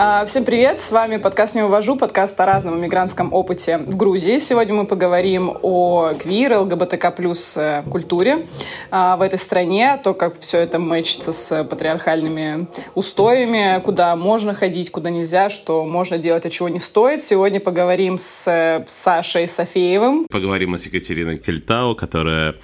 А, всем привет, с вами подкаст «Не увожу», подкаст о разном мигрантском опыте в Грузии. Сегодня мы поговорим о квир, ЛГБТК плюс э, культуре а, в этой стране, то, как все это мэчится с патриархальными устоями, куда можно ходить, куда нельзя, что можно делать, а чего не стоит. Сегодня поговорим с э, Сашей Софеевым. Поговорим с Екатериной Кельтау, которая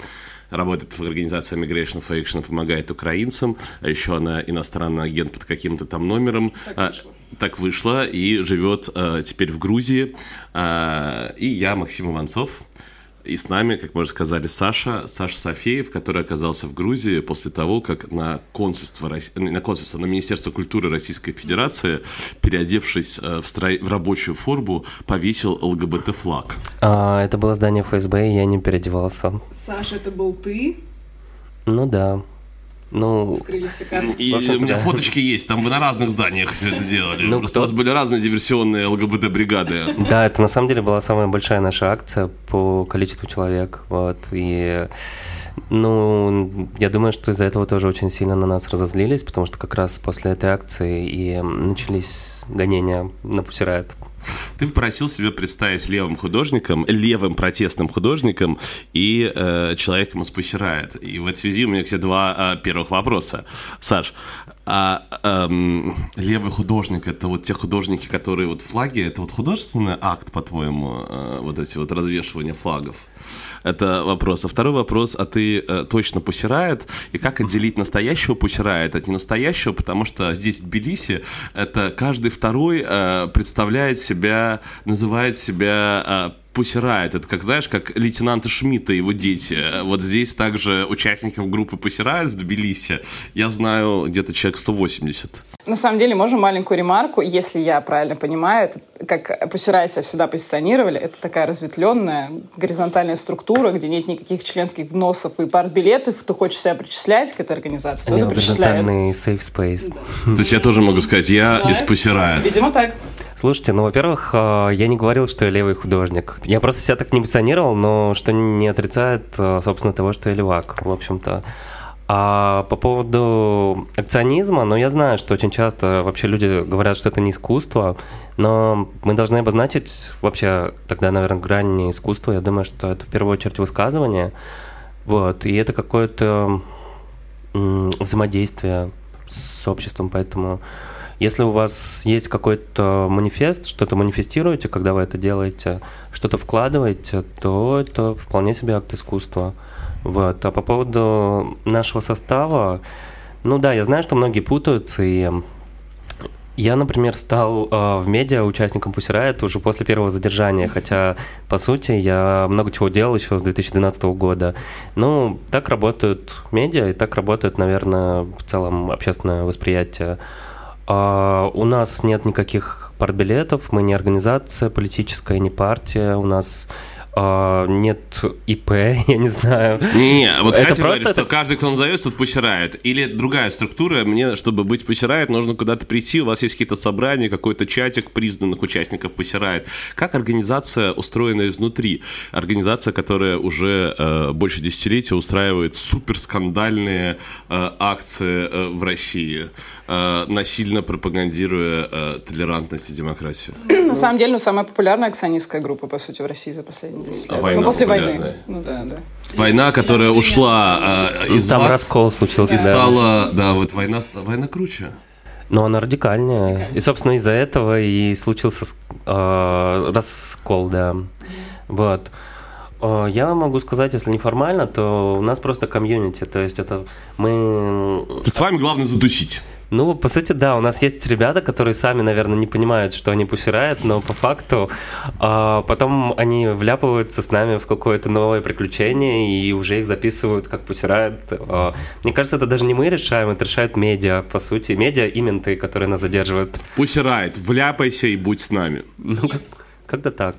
работает в организации Migration for Action, помогает украинцам, а еще она иностранный агент под каким-то там номером. Так вышло так вышло и живет э, теперь в Грузии. Э, и я, Максим Иванцов. И с нами, как мы уже сказали, Саша, Саша Софеев, который оказался в Грузии после того, как на консульство, на консульство, на Министерство культуры Российской Федерации, переодевшись э, в, строй, в рабочую форму, повесил ЛГБТ-флаг. А, это было здание ФСБ, и я не переодевался. Саша, это был ты? Ну да. Ну, и у меня да. фоточки есть, там вы на разных зданиях все это делали. Ну, Просто кто... у вас были разные диверсионные ЛГБТ-бригады. Да, это на самом деле была самая большая наша акция по количеству человек. Вот, и ну, я думаю, что из-за этого тоже очень сильно на нас разозлились, потому что как раз после этой акции и начались гонения на Пусирайт. Ты попросил себя представить левым художником, левым протестным художником и э, человеком из Пусирает. И в этой связи у меня к тебе два э, первых вопроса. Саш, а эм, левый художник это вот те художники, которые вот флаги, это вот художественный акт, по-твоему, э, вот эти вот развешивания флагов? Это вопрос. А второй вопрос, а ты э, точно пусирает? И как отделить настоящего пусирает от ненастоящего? Потому что здесь, в Тбилиси, это каждый второй э, представляет себя, называет себя э, Пусирает. Это как, знаешь, как лейтенанта Шмидта и его дети. Вот здесь также участников группы Пусирает в Тбилиси. Я знаю где-то человек 180. На самом деле, можно маленькую ремарку, если я правильно понимаю, это, как Пусирайся всегда позиционировали, это такая разветвленная горизонтальная структура, где нет никаких членских взносов и партбилетов, кто хочет себя причислять к этой организации, кто-то причисляет. safe space. Да. То есть я тоже могу сказать, я да. из Пусирает. Видимо, так. Слушайте, ну, во-первых, э, я не говорил, что я левый художник. Я просто себя так не позиционировал, но что не отрицает, э, собственно, того, что я левак, в общем-то. А по поводу акционизма, ну, я знаю, что очень часто вообще люди говорят, что это не искусство, но мы должны обозначить вообще тогда, наверное, грань не искусства. Я думаю, что это в первую очередь высказывание, вот, и это какое-то взаимодействие с обществом, поэтому если у вас есть какой-то манифест, что-то манифестируете, когда вы это делаете, что-то вкладываете, то это вполне себе акт искусства. Вот. А по поводу нашего состава, ну да, я знаю, что многие путаются, и я, например, стал э, в медиа участником Пусирайт уже после первого задержания, хотя, по сути, я много чего делал еще с 2012 года. Ну, так работают медиа, и так работает, наверное, в целом общественное восприятие. А, у нас нет никаких партбилетов, мы не организация политическая, не партия, у нас а, нет ИП, я не знаю. Не, не вот это просто говорит, что каждый, кто назовет, тут посирает. Или другая структура, мне, чтобы быть посирает, нужно куда-то прийти, у вас есть какие-то собрания, какой-то чатик признанных участников посирает. Как организация устроена изнутри? Организация, которая уже э, больше десятилетия устраивает суперскандальные э, акции э, в России, э, насильно пропагандируя э, толерантность и демократию. На самом деле, ну, самая популярная акционистская группа, по сути, в России за последние 10 лет. Война ну, после войны. Ну, да, да. Война, которая ушла э, из Там вас, раскол случился. И стала, да, вот война, война круче. Но она радикальная. радикальная. И, собственно, из-за этого и случился э, раскол, да. Вот. Э, я могу сказать, если неформально, то у нас просто комьюнити, то есть это мы... С вами главное затусить. Ну, по сути, да, у нас есть ребята, которые сами, наверное, не понимают, что они пусирают, но по факту а, потом они вляпываются с нами в какое-то новое приключение и уже их записывают, как пусирают. А, мне кажется, это даже не мы решаем, это решают медиа, по сути. Медиа и менты, которые нас задерживают. Пусирает, вляпайся и будь с нами. Ну, как- как-то так.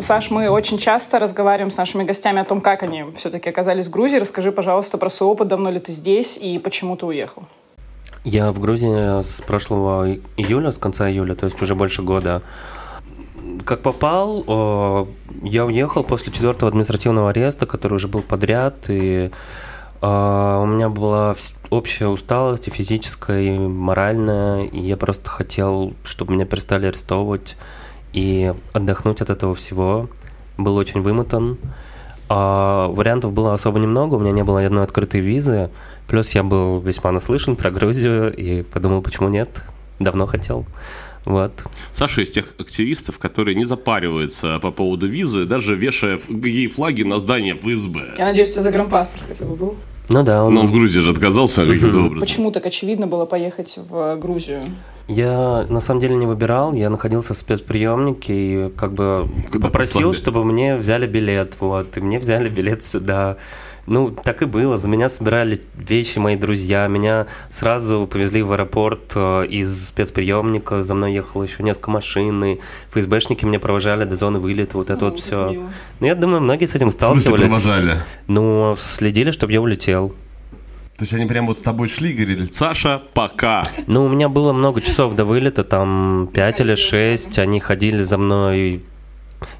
Саш, мы очень часто разговариваем с нашими гостями о том, как они все-таки оказались в Грузии. Расскажи, пожалуйста, про свой опыт, давно ли ты здесь и почему ты уехал? Я в Грузии с прошлого июля, с конца июля, то есть уже больше года. Как попал, я уехал после четвертого административного ареста, который уже был подряд, и А, у меня была общая усталость и физическая, и моральная, и я просто хотел, чтобы меня перестали арестовывать и отдохнуть от этого всего. Был очень вымотан. А вариантов было особо немного, у меня не было ни одной открытой визы, плюс я был весьма наслышан про Грузию и подумал, почему нет, давно хотел. Вот. Саша из тех активистов, которые не запариваются по поводу визы, даже вешая гей-флаги на здание ФСБ. Я надеюсь, у тебя загранпаспорт хотя бы был? Ну да. Он... Но он в Грузии же отказался каким-то образом. Почему так очевидно было поехать в Грузию? Я на самом деле не выбирал, я находился в спецприемнике и как бы Куда попросил, послали? чтобы мне взяли билет, вот, и мне взяли билет сюда. Ну, так и было. За меня собирали вещи мои друзья. Меня сразу повезли в аэропорт э, из спецприемника. За мной ехало еще несколько машин. И ФСБшники меня провожали до зоны вылета. Вот это ну, вот все. Ну, я думаю, многие с этим сталкивались. В провожали? Ну, следили, чтобы я улетел. То есть они прям вот с тобой шли и говорили, Саша, пока. Ну, у меня было много часов до вылета, там 5 или 6. Они ходили за мной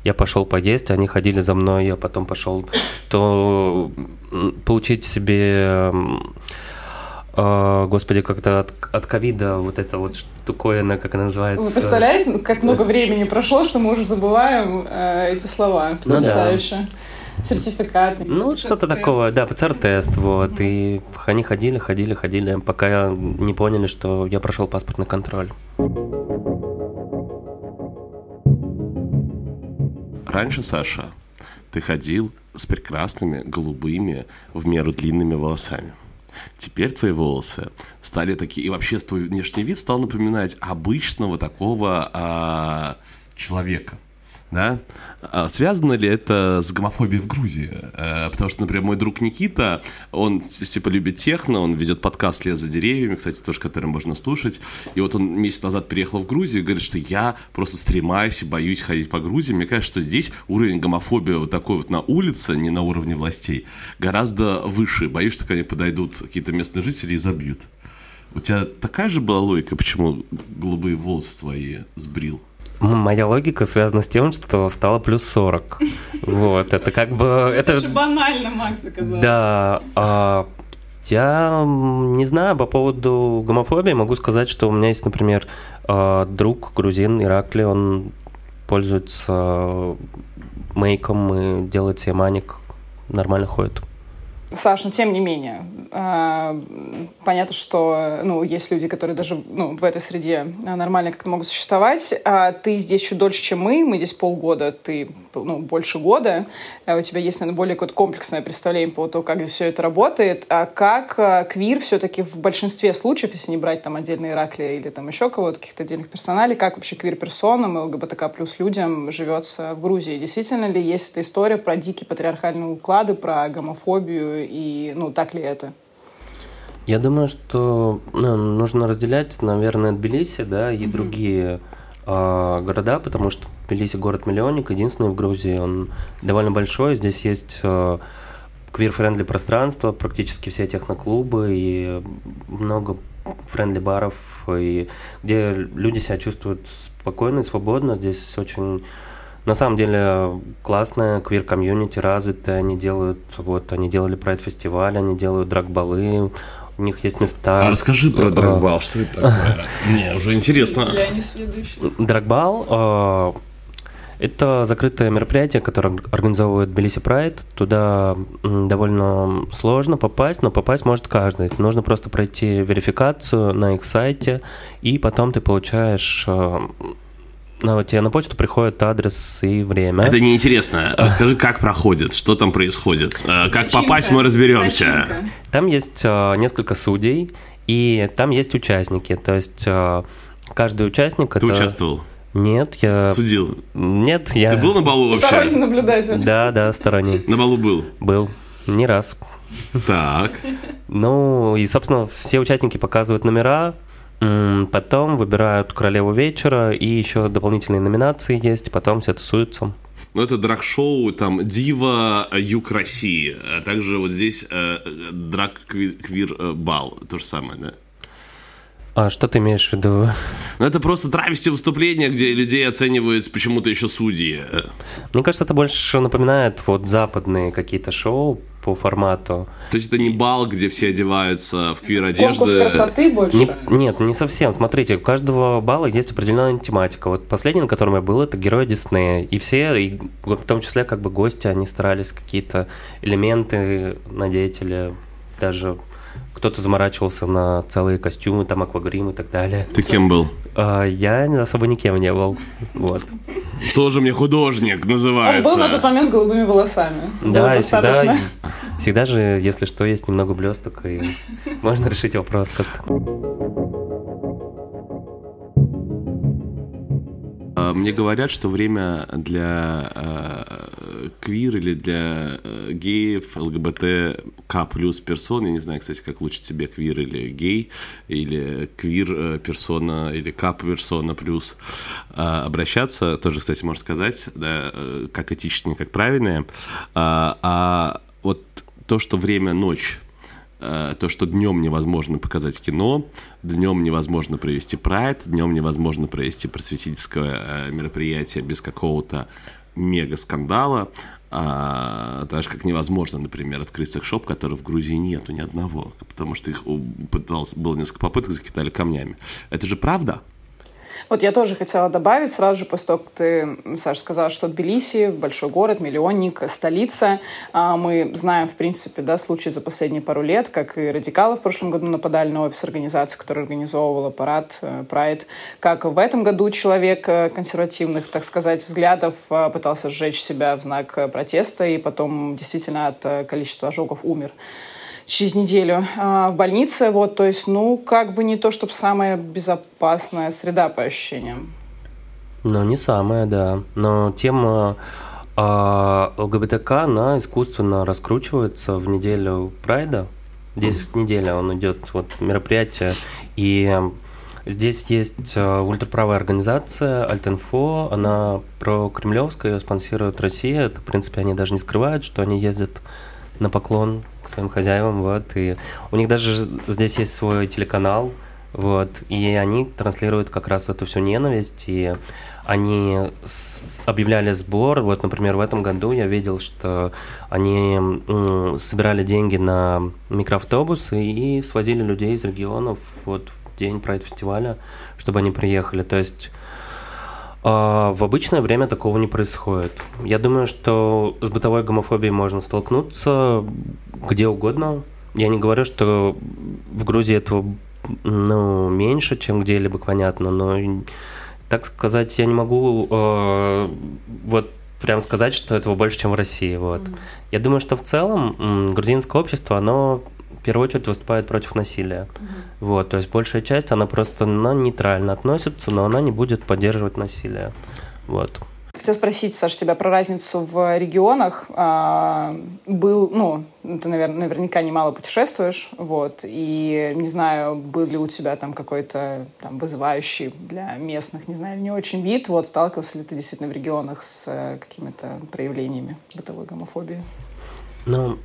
я пошел поесть, они ходили за мной, я потом пошел, то получить себе Uh, господи, как-то от ковида вот это вот штуковина, как она называется. Вы представляете, как много времени прошло, что мы уже забываем э, эти слова. Потрясающе. Ну, да. Сертификаты. Ну, что-то такого, да, ПЦР-тест, вот. И они ходили, ходили, ходили, пока не поняли, что я прошел паспортный контроль. Раньше, Саша, ты ходил с прекрасными голубыми в меру длинными волосами. Теперь твои волосы стали такие, и вообще твой внешний вид стал напоминать обычного такого а, человека – да? А связано ли это с гомофобией в Грузии? Э, потому что, например, мой друг Никита, он типа любит техно, он ведет подкаст «Лес за деревьями», кстати, тоже который можно слушать. И вот он месяц назад переехал в Грузию и говорит, что я просто стремаюсь и боюсь ходить по Грузии. Мне кажется, что здесь уровень гомофобии вот такой вот на улице, не на уровне властей, гораздо выше. Боюсь, что ко мне подойдут какие-то местные жители и забьют. У тебя такая же была логика, почему голубые волосы твои сбрил? Моя логика связана с тем, что стало плюс 40. Вот, это как бы... Это очень банально, Макс, оказалось. Да, а, я не знаю по поводу гомофобии. Могу сказать, что у меня есть, например, а, друг грузин Иракли, он пользуется мейком и делает себе маник, нормально ходит. Саш, но тем не менее, э, понятно, что ну, есть люди, которые даже ну, в этой среде нормально как-то могут существовать. А ты здесь чуть дольше, чем мы. Мы здесь полгода, ты ну, больше года. А у тебя есть, наверное, более какое-то комплексное представление по тому, как здесь все это работает. А как э, квир все-таки в большинстве случаев, если не брать там отдельные Иракли или там еще кого-то, каких-то отдельных персоналей, как вообще квир-персонам и ЛГБТК плюс людям живется в Грузии? Действительно ли есть эта история про дикие патриархальные уклады, про гомофобию и, ну, так ли это? Я думаю, что ну, нужно разделять, наверное, Тбилиси, да, и mm-hmm. другие э, города, потому что Тбилиси город-миллионник, единственный в Грузии, он довольно большой, здесь есть э, квир- friendly пространство, практически все техноклубы и много friendly баров, и где люди себя чувствуют спокойно и свободно, здесь очень на самом деле классная квир-комьюнити, развитая, они делают, вот, они делали прайд-фестиваль, они делают драгбалы, у них есть места. А расскажи про драгбал, что это такое? Мне уже интересно. Я не следующий. Драгбал э, это закрытое мероприятие, которое организовывает Белиси Прайд. Туда довольно сложно попасть, но попасть может каждый. Нужно просто пройти верификацию на их сайте, и потом ты получаешь э, ну, тебе на почту приходит адрес и время. Это неинтересно. Расскажи, как проходит, что там происходит. Э, как попасть, мы разберемся. Там есть uh, несколько судей, и там есть участники. То есть uh, каждый участник... Ты это... участвовал? Нет, я... Судил? Нет, я... Ты был на балу вообще? Сторонний наблюдатель. Да, да, сторонний. На балу был? Был. Не раз. Так. Ну, и, собственно, все участники показывают номера, Потом выбирают королеву вечера, и еще дополнительные номинации есть, потом все тусуются. Ну, это драг-шоу, там, Дива, Юг России, а также вот здесь э, драг-квир-бал, то же самое, да? А что ты имеешь в виду? Ну, это просто травести выступления, где людей оценивают почему-то еще судьи. Мне кажется, это больше напоминает вот западные какие-то шоу по формату. То есть это не бал, где все одеваются в квир-одежды? Конкурс красоты больше? Не, нет, не совсем. Смотрите, у каждого балла есть определенная тематика. Вот последний, на котором я был, это герои Диснея. И все, и в том числе как бы гости, они старались какие-то элементы надеть или даже кто-то заморачивался на целые костюмы, там аквагрим и так далее. Ты кем был? А, я особо никем не был. Вот. Тоже мне художник называется. Он был на тот момент с голубыми волосами. Да, и всегда, всегда же, если что, есть немного блесток, и можно решить вопрос как-то. Мне говорят, что время для э, квир или для э, геев, ЛГБТ, К плюс персон, я не знаю, кстати, как лучше тебе квир или гей, или квир э, персона, или К персона плюс, э, обращаться, тоже, кстати, можно сказать, да, э, как этичнее, как правильнее. А, а вот то, что время ночь, Э, то, что днем невозможно показать кино, днем невозможно провести прайд, днем невозможно провести просветительское э, мероприятие без какого-то мега скандала, а, даже как невозможно, например, открыть секшоп, который в Грузии нету ни одного, потому что их пытался, было несколько попыток, закидали камнями. Это же правда? Вот я тоже хотела добавить сразу же после того, как ты, Саша, сказала, что Тбилиси — большой город, миллионник, столица. А, мы знаем, в принципе, да, случаи за последние пару лет, как и радикалы в прошлом году нападали на офис организации, которая организовывала парад э, Pride, как в этом году человек э, консервативных, так сказать, взглядов э, пытался сжечь себя в знак протеста и потом действительно от количества ожогов умер через неделю э, в больнице. Вот, то есть, ну, как бы не то, чтобы самая безопасная среда по ощущениям. Ну, не самая, да. Но тема э, ЛГБТК, она искусственно раскручивается в неделю Прайда. Здесь mm-hmm. неделя он идет, вот мероприятие. И здесь есть э, ультраправая организация Альтинфо, она про кремлевская, ее спонсирует Россия. Это, в принципе, они даже не скрывают, что они ездят на поклон к своим хозяевам, вот, и у них даже здесь есть свой телеканал, вот, и они транслируют как раз эту всю ненависть, и они объявляли сбор, вот, например, в этом году я видел, что они собирали деньги на микроавтобусы и свозили людей из регионов, вот, в день прайд-фестиваля, чтобы они приехали, то есть в обычное время такого не происходит. Я думаю, что с бытовой гомофобией можно столкнуться где угодно. Я не говорю, что в Грузии этого ну, меньше, чем где-либо, понятно, но так сказать, я не могу э, вот прям сказать, что этого больше, чем в России. Вот. Mm-hmm. Я думаю, что в целом грузинское общество, оно в первую очередь выступает против насилия. Угу. Вот, то есть большая часть, она просто на нейтрально относится, но она не будет поддерживать насилие. Вот. Хотела спросить, Саша, тебя про разницу в регионах. А, был, ну, ты, наверное, наверняка немало путешествуешь, вот, и не знаю, был ли у тебя там какой-то там вызывающий для местных, не знаю, не очень вид, вот, сталкивался ли ты действительно в регионах с э, какими-то проявлениями бытовой гомофобии? Ну,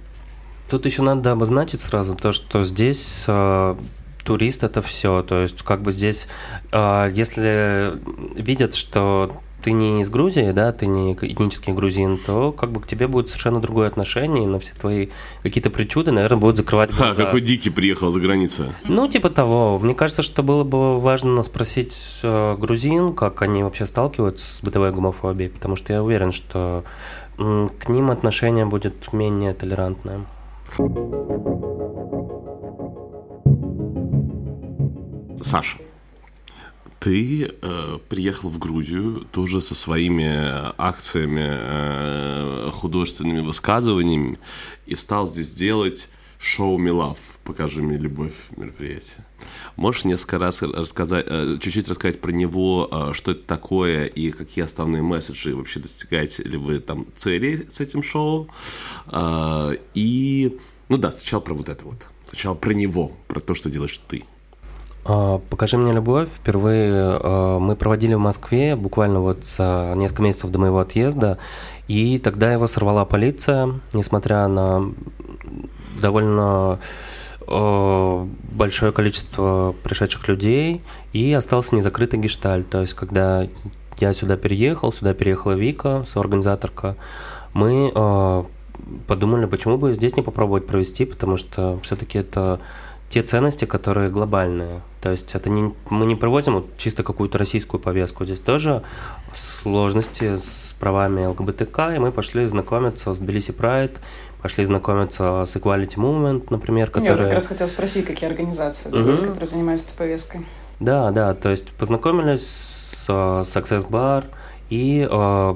Тут еще надо обозначить сразу то, что здесь э, турист это все. То есть, как бы здесь, э, если видят, что ты не из Грузии, да, ты не этнический грузин, то как бы к тебе будет совершенно другое отношение, и на все твои какие-то причуды, наверное, будут закрывать глаза. Ха, какой дикий приехал за границу. Ну, типа того. Мне кажется, что было бы важно спросить э, грузин, как они вообще сталкиваются с бытовой гомофобией, потому что я уверен, что к ним отношение будет менее толерантное. Саша, ты э, приехал в Грузию тоже со своими акциями, э, художественными высказываниями и стал здесь делать шоу «Me Love», «Покажи мне любовь» мероприятие. Можешь несколько раз рассказать, э, чуть-чуть рассказать про него, э, что это такое и какие основные месседжи вообще достигаете ли вы там цели с этим шоу? Э, и ну да, сначала про вот это вот. Сначала про него, про то, что делаешь ты. А, покажи мне любовь. Впервые а, мы проводили в Москве буквально вот за несколько месяцев до моего отъезда, и тогда его сорвала полиция, несмотря на довольно э, большое количество пришедших людей, и остался незакрытый гештальт. То есть, когда я сюда переехал, сюда переехала Вика, соорганизаторка, мы подумали, почему бы здесь не попробовать провести, потому что все-таки это те ценности, которые глобальные. То есть это не, мы не проводим вот чисто какую-то российскую повестку. Здесь тоже сложности с правами ЛГБТК, и мы пошли знакомиться с Tbilisi Pride, пошли знакомиться с Equality Movement, например, которые... Я как раз хотел спросить, какие организации, угу. есть, которые занимаются этой повесткой. Да, да, то есть познакомились с Success Bar и, э,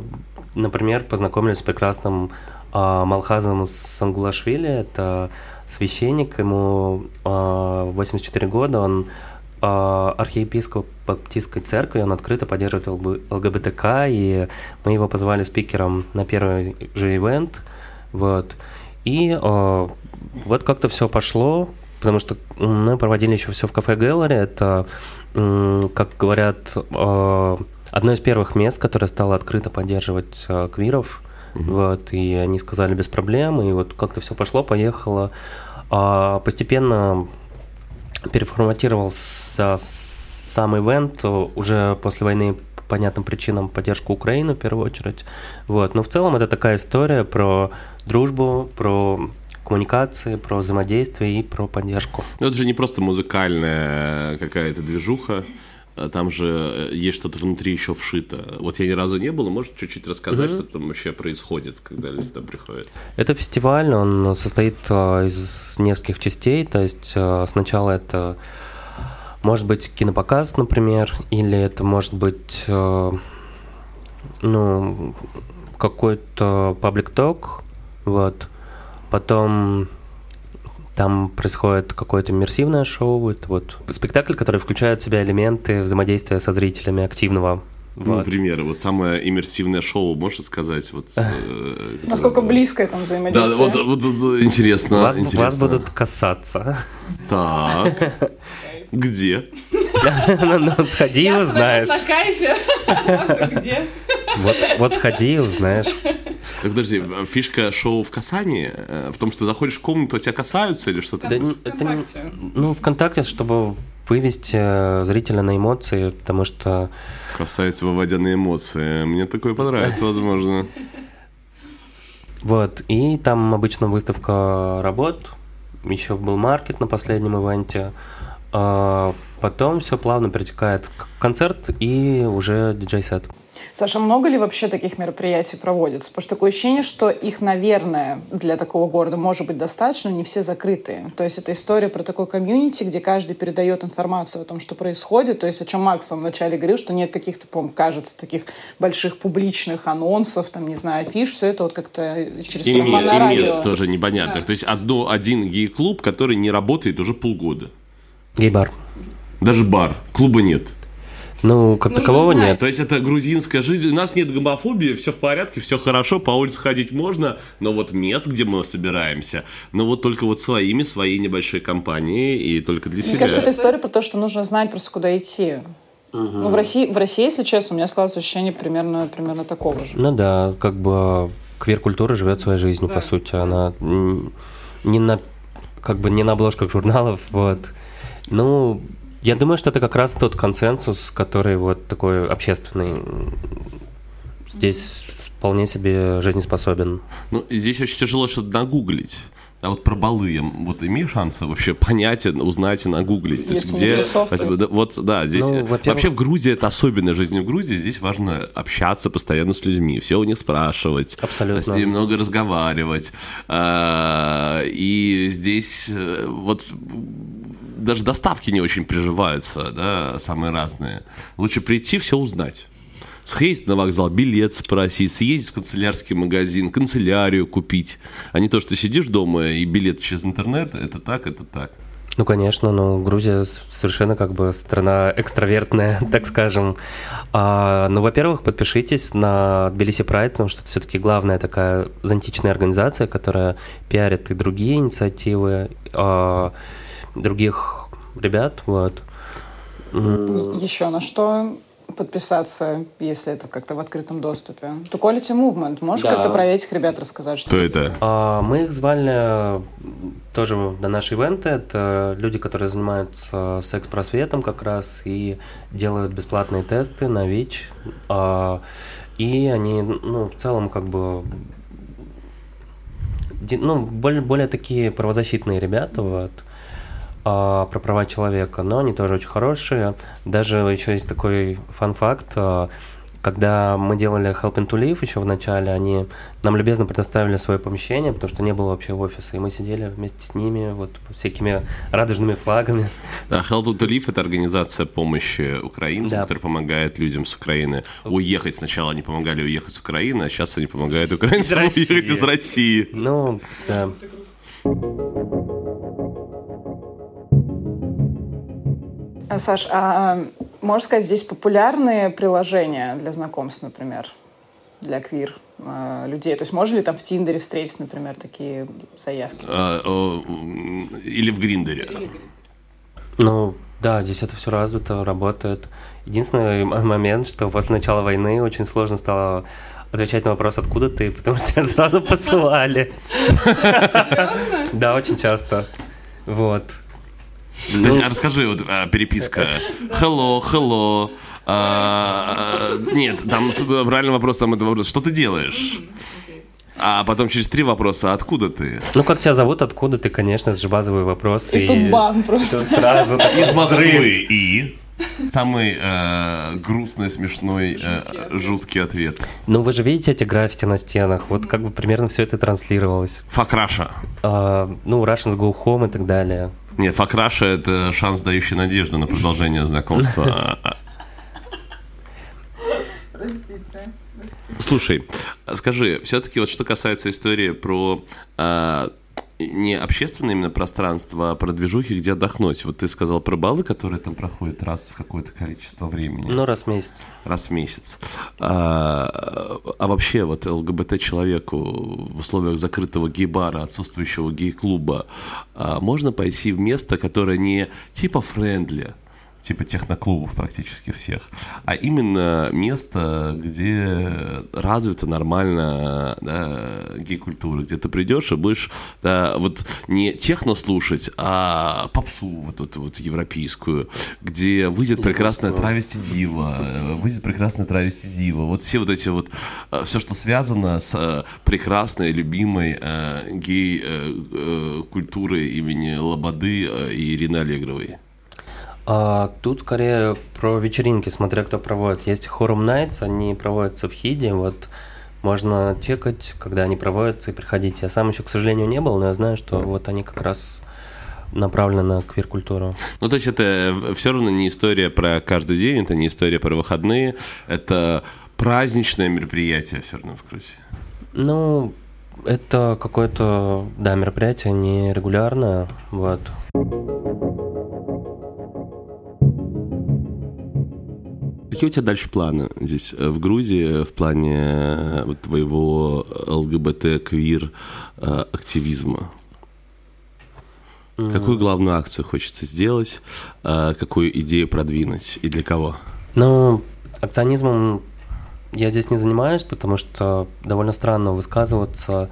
например, познакомились с прекрасным э, Малхазом Сангулашвили, это священник, ему 84 а, года, он а, архиепископ Баптистской церкви, он открыто поддерживает ЛГБТК, и мы его позвали спикером на первый же ивент, вот. И э, вот как-то все пошло, потому что мы проводили еще все в кафе Гэллери, это, как говорят, одно из первых мест, которое стало открыто поддерживать квиров, Угу. Вот, и они сказали без проблем, и вот как-то все пошло, поехало. А постепенно переформатировался сам ивент уже после войны по понятным причинам поддержку Украины в первую очередь. Вот. Но в целом это такая история про дружбу, про коммуникации, про взаимодействие и про поддержку. Но это же не просто музыкальная какая-то движуха, там же э, есть что-то внутри еще вшито. Вот я ни разу не был, может чуть-чуть рассказать, mm-hmm. что там вообще происходит, когда люди там приходят? Это фестиваль, он состоит э, из нескольких частей, то есть сначала это может быть кинопоказ, например, или это может быть ну, какой-то паблик-ток, вот. Потом там происходит какое-то иммерсивное шоу, это вот спектакль, который включает в себя элементы взаимодействия со зрителями активного. Ну, вот. например, вот самое иммерсивное шоу, можешь сказать? Вот, э, Насколько близкое там взаимодействие? Да, вот, вот, вот интересно, вас, интересно. Вас будут касаться. Так, где? Ну, сходи и узнаешь. на кайфе. Где? Вот сходи и узнаешь. Так подожди, фишка шоу в касании? Э, в том, что заходишь в комнату, а тебя касаются или что-то? Да, это не, ну, ВКонтакте, чтобы вывести э, зрителя на эмоции, потому что... Касается, выводя на эмоции. Мне такое понравится, возможно. Вот, и там обычно выставка работ, еще был маркет на последнем ивенте, а потом все плавно перетекает в концерт и уже диджей-сет. Саша, много ли вообще таких мероприятий проводится? Потому что такое ощущение, что их, наверное, для такого города может быть достаточно, не все закрытые. То есть это история про такой комьюнити, где каждый передает информацию о том, что происходит. То есть о чем Макс вначале говорил, что нет каких-то, по кажется, таких больших публичных анонсов, там, не знаю, афиш, все это вот как-то через и, сарафанное и радио. мест тоже непонятных. Да. То есть одно, один гей-клуб, который не работает уже полгода. Гей-бар. Даже бар. Клуба нет. Ну, как Нужно такового знать. нет. То есть это грузинская жизнь. У нас нет гомофобии, все в порядке, все хорошо, по улице ходить можно, но вот мест, где мы собираемся, ну вот только вот своими, своей небольшой компанией и только для Мне себя. Мне кажется, это история про то, что нужно знать просто, куда идти. Угу. Ну, в России, в России, если честно, у меня складывается ощущение примерно, примерно такого же. Ну да, как бы квир-культура живет своей жизнью, да. по сути. Она не на, как бы не на обложках журналов, вот. Ну, я думаю, что это как раз тот консенсус, который вот такой общественный здесь вполне себе жизнеспособен. Ну, здесь очень тяжело что-то нагуглить. А вот про балы, вот имею шансы вообще понять, узнать и нагуглить. То есть где, вот да, здесь ну, вообще в Грузии это особенная жизнь в Грузии. Здесь важно общаться постоянно с людьми, все у них спрашивать, Абсолютно. с ними много разговаривать. А, и здесь э, вот даже доставки не очень приживаются, да, самые разные. Лучше прийти, все узнать. Сходить на вокзал, билет спросить, съездить в канцелярский магазин, канцелярию купить. А не то, что сидишь дома и билет через интернет, это так, это так. Ну, конечно, но Грузия совершенно как бы страна экстравертная, так скажем. А, ну, во-первых, подпишитесь на Тбилиси Прайд, потому что это все-таки главная такая зонтичная организация, которая пиарит и другие инициативы. А, других ребят, вот. Еще на что подписаться, если это как-то в открытом доступе? То Quality Movement. Можешь да. как-то про этих ребят рассказать? Что, что это? А, мы их звали тоже на наши ивенты. Это люди, которые занимаются секс-просветом как раз и делают бесплатные тесты на ВИЧ. А, и они, ну, в целом, как бы ну, более, более такие правозащитные ребята, вот, про права человека, но они тоже очень хорошие. Даже еще есть такой фан-факт, а, когда мы делали Helping to Live еще в начале, они нам любезно предоставили свое помещение, потому что не было вообще офиса, и мы сидели вместе с ними, вот всякими радужными флагами. Да, Helping to Live – это организация помощи украинцам, да. которая помогает людям с Украины уехать. Сначала они помогали уехать с Украины, а сейчас они помогают украинцам уехать из России. Ну, да. Саш, а можно сказать, здесь популярные приложения для знакомств, например, для квир э, людей? То есть можно ли там в Тиндере встретить, например, такие заявки? А, о, или в Гриндере? Ну, да, здесь это все развито, работает. Единственный момент, что после начала войны очень сложно стало отвечать на вопрос, откуда ты, потому что тебя сразу посылали. Да, очень часто. Вот. Ну... То есть, а расскажи, вот а, переписка. Hello, hello. А, нет, там правильный вопрос, там это вопрос. Что ты делаешь? А потом через три вопроса, откуда ты? Ну, как тебя зовут, откуда ты, конечно, это же базовый вопрос. И, и тут бан просто. Сразу. Из Москвы и... Самый э, грустный, смешной, э, жуткий ответ. Ну, вы же видите эти граффити на стенах. Вот как бы примерно все это транслировалось. Факраша. Э, ну, Russians Go Home и так далее. Нет, Факраша – это шанс, дающий надежду на продолжение знакомства. Простите. Слушай, скажи, все-таки вот что касается истории про а, не общественное именно пространство, а про движухи, где отдохнуть. Вот ты сказал про балы, которые там проходят раз в какое-то количество времени. Ну, раз в месяц. Раз в месяц. А, а вообще вот ЛГБТ-человеку в условиях закрытого гей-бара, отсутствующего гей-клуба, а, можно пойти в место, которое не типа френдли, типа техноклубов практически всех, а именно место, где развита нормально да, гей-культура, где ты придешь и будешь да, вот не техно слушать, а попсу вот эту вот, европейскую, где выйдет прекрасная травести дива, выйдет прекрасная травести дива, вот все вот эти вот, э, все, что связано с э, прекрасной, любимой э, гей-культурой имени Лободы и Ирины Аллегровой. А, тут скорее про вечеринки, смотря кто проводит. Есть Forum Nights, они проводятся в Хиде, вот можно чекать, когда они проводятся и приходить. Я сам еще, к сожалению, не был, но я знаю, что вот они как раз направлены на квир-культуру. Ну, то есть это все равно не история про каждый день, это не история про выходные, это праздничное мероприятие все равно в Грузии. Ну, это какое-то, да, мероприятие не регулярное, вот. Какие у тебя дальше планы здесь э, в Грузии в плане э, твоего ЛГБТ-квир э, активизма? Какую главную акцию хочется сделать, какую идею продвинуть и для кого? Ну, акционизмом я здесь не занимаюсь, потому что довольно странно высказываться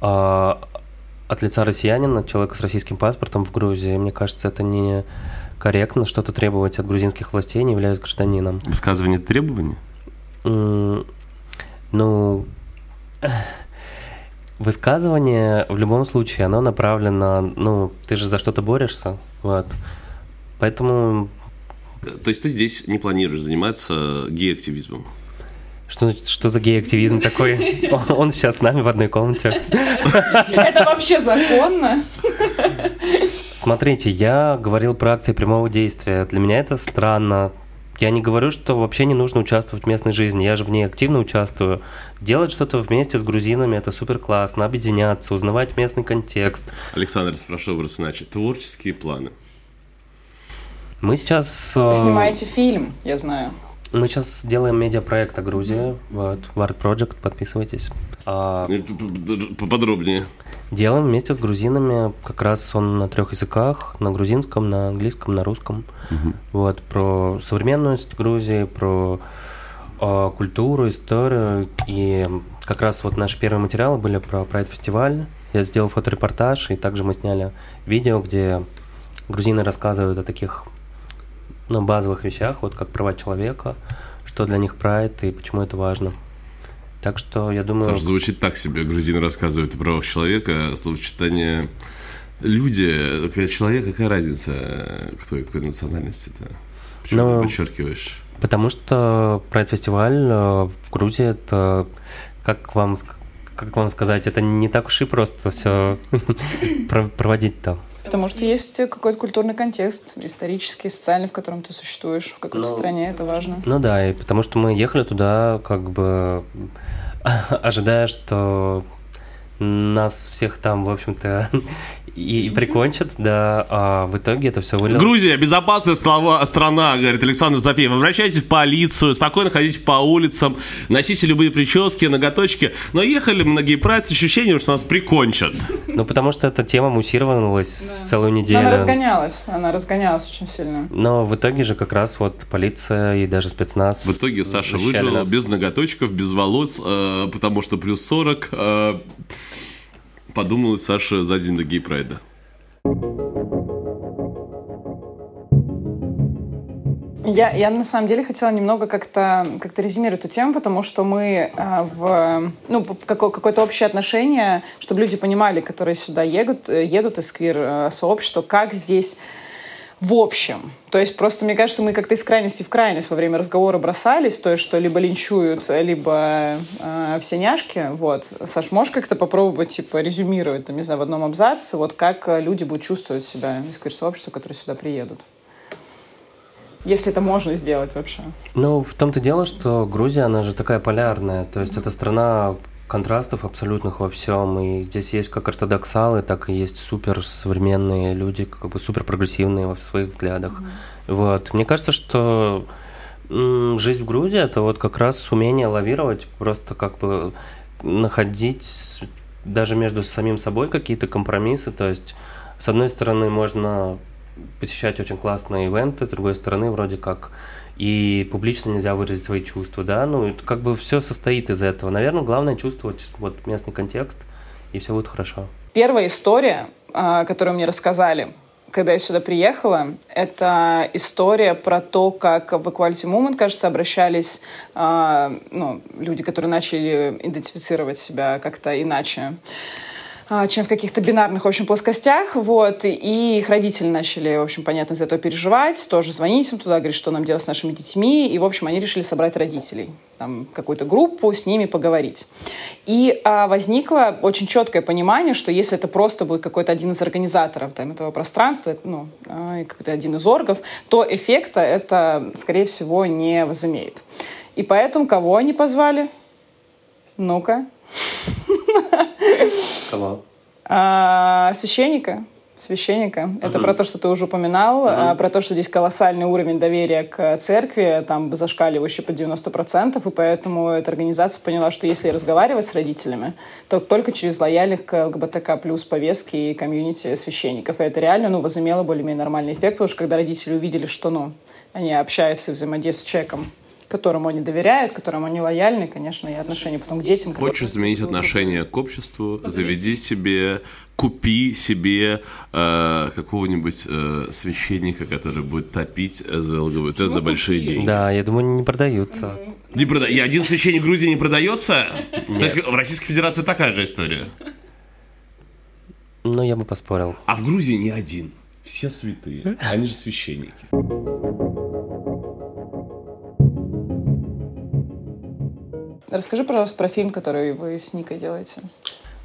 от лица россиянина, человека с российским паспортом в Грузии. Мне кажется, это не корректно что-то требовать от грузинских властей, не являясь гражданином. Высказывание требований? ну, высказывание в любом случае, оно направлено, ну, ты же за что-то борешься, вот. Поэтому... То есть ты здесь не планируешь заниматься гей-активизмом? Что, что за гей-активизм такой? Он сейчас с нами в одной комнате. Это вообще законно? Смотрите, я говорил про акции прямого действия. Для меня это странно. Я не говорю, что вообще не нужно участвовать в местной жизни. Я же в ней активно участвую. Делать что-то вместе с грузинами – это супер классно. Объединяться, узнавать местный контекст. Александр, спрошу вас иначе. Творческие планы? Мы сейчас... Вы снимаете фильм, я знаю. Мы сейчас делаем медиапроект о Грузии. Вот, Ward Project, подписывайтесь. А... Поподробнее. Делаем вместе с грузинами, как раз он на трех языках, на грузинском, на английском, на русском. Угу. Вот, про современность Грузии, про э, культуру, историю. И как раз вот наши первые материалы были про Pride фестиваль. я сделал фоторепортаж, и также мы сняли видео, где грузины рассказывают о таких ну, базовых вещах, вот как права человека, что для них прайд и почему это важно. Так что я думаю... Саша, звучит так себе. Грузины рассказывают о правах человека, словосочетание люди, человек, какая разница, кто и какой национальности-то? Почему Но... ты подчеркиваешь? Потому что прайд-фестиваль э, в Грузии это, как вам, как вам сказать, это не так уж и просто все проводить-то. Потому что есть какой-то культурный контекст, исторический, социальный, в котором ты существуешь, в какой-то ну, стране, это важно. Ну да, и потому что мы ехали туда, как бы ожидая, что нас всех там, в общем-то, и, и прикончат, да, а в итоге это все вылилось. Грузия, безопасная слова, страна, говорит Александр Зофеев. Обращайтесь в полицию, спокойно ходите по улицам, носите любые прически, ноготочки. Но ехали многие прайд с ощущением, что нас прикончат. Ну, потому что эта тема муссировалась да. целую неделю. она разгонялась, она разгонялась очень сильно. Но в итоге же как раз вот полиция и даже спецназ... В итоге Саша выжил нас. без ноготочков, без волос, э, потому что плюс 40... Э, подумала Саша за день до гей-прайда? Я, я на самом деле хотела немного как-то как резюмировать эту тему, потому что мы э, в, ну, в какое, какое-то общее отношение, чтобы люди понимали, которые сюда едут, едут из квир-сообщества, как здесь в общем. То есть просто мне кажется, мы как-то из крайности в крайность во время разговора бросались, то есть что либо линчуют, либо э, все няшки. Вот. Саш, можешь как-то попробовать, типа, резюмировать, там, не знаю, в одном абзаце, вот как люди будут чувствовать себя из квир-сообщества, которые сюда приедут? Если это можно сделать вообще. Ну, в том-то дело, что Грузия, она же такая полярная. То есть это страна контрастов абсолютных во всем. И здесь есть как ортодоксалы, так и есть супер современные люди, как бы супер прогрессивные во своих взглядах. Mm-hmm. Вот. Мне кажется, что жизнь в Грузии это вот как раз умение лавировать, просто как бы находить даже между самим собой какие-то компромиссы. То есть, с одной стороны, можно посещать очень классные ивенты, с другой стороны, вроде как и публично нельзя выразить свои чувства, да, ну, это как бы все состоит из этого. Наверное, главное чувствовать вот местный контекст, и все будет хорошо. Первая история, а, которую мне рассказали, когда я сюда приехала, это история про то, как в Equality Movement, кажется, обращались а, ну, люди, которые начали идентифицировать себя как-то иначе. Чем в каких-то бинарных, в общем, плоскостях, вот, и их родители начали, в общем, понятно, из этого переживать, тоже звонить им туда, говорить, что нам делать с нашими детьми, и, в общем, они решили собрать родителей, там, какую-то группу, с ними поговорить. И а, возникло очень четкое понимание, что если это просто будет какой-то один из организаторов там, этого пространства, ну, а, какой-то один из оргов, то эффекта это, скорее всего, не возымеет. И поэтому кого они позвали? Ну-ка. Кого? А, священника. Священника. Это про то, что ты уже упоминал, uh про то, что здесь колоссальный уровень доверия к церкви, там зашкаливающий по 90%, и поэтому эта организация поняла, что если разговаривать с родителями, то только через лояльных к ЛГБТК плюс повестки и комьюнити священников. И это реально ну, возымело более-менее нормальный эффект, потому что когда родители увидели, что ну, они общаются и взаимодействуют с человеком, которому они доверяют, которому они лояльны, конечно, и отношения потом к детям. Хочешь изменить отношение к обществу, заведи себе, купи себе э, какого-нибудь э, священника, который будет топить за ЛГБТ Почему за большие купи? деньги. Да, я думаю, не продаются. Не прода... И один священник Грузии не продается? Нет. В Российской Федерации такая же история. Ну, я бы поспорил. А в Грузии не один. Все святые. Они же священники. Расскажи, пожалуйста, про фильм, который вы с Никой делаете.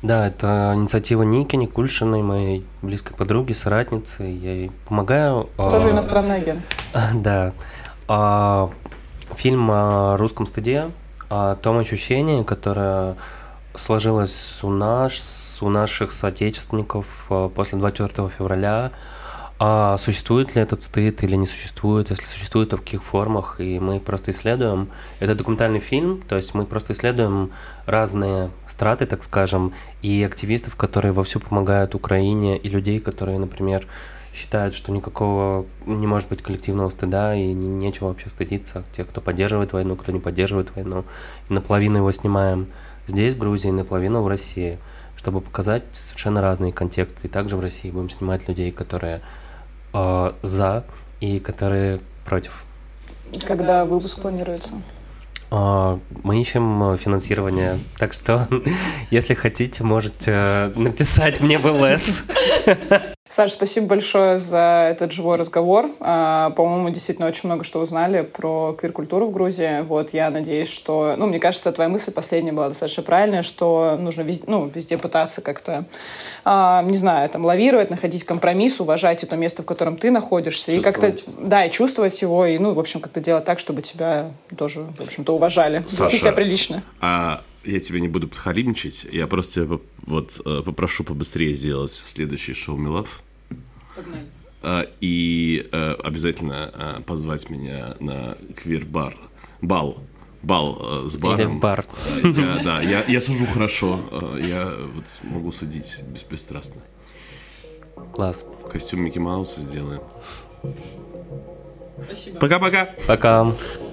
Да, это инициатива Ники Никульшиной, моей близкой подруги, соратницы. Я ей помогаю. А, Тоже а... иностранный агент. Да. А... Фильм о русском стыде, о том ощущении, которое сложилось у нас, у наших соотечественников а, после 24 февраля, а существует ли этот стыд или не существует? Если существует, то в каких формах? И мы просто исследуем. Это документальный фильм, то есть мы просто исследуем разные страты, так скажем, и активистов, которые вовсю помогают Украине, и людей, которые, например, считают, что никакого не может быть коллективного стыда и не, нечего вообще стыдиться. Те, кто поддерживает войну, кто не поддерживает войну. И наполовину его снимаем здесь, в Грузии, наполовину в России чтобы показать совершенно разные контексты. И также в России будем снимать людей, которые э, за и которые против. Когда выпуск планируется? А, мы ищем финансирование, так что, если хотите, можете написать мне в ЛС. Саша, спасибо большое за этот живой разговор. А, по-моему, действительно очень много что узнали про квир-культуру в Грузии. Вот, я надеюсь, что... Ну, мне кажется, твоя мысль последняя была достаточно правильная, что нужно везде, ну, везде пытаться как-то, а, не знаю, там, лавировать, находить компромисс, уважать то место, в котором ты находишься. И как-то, да, и чувствовать его, и, ну, в общем, как-то делать так, чтобы тебя тоже, в общем-то, уважали. Саша, Вести себя прилично. А я тебе не буду подхалимничать. Я просто тебя вот э, попрошу побыстрее сделать следующий шоу Милав. Погнали. А, и э, обязательно э, позвать меня на квир-бар. Бал. Бал с баром. Или в бар. Я, да, я, я сужу хорошо. Я вот могу судить беспристрастно. Класс. Костюм Микки Мауса сделаем. Спасибо. Пока-пока. Пока. -пока. Пока.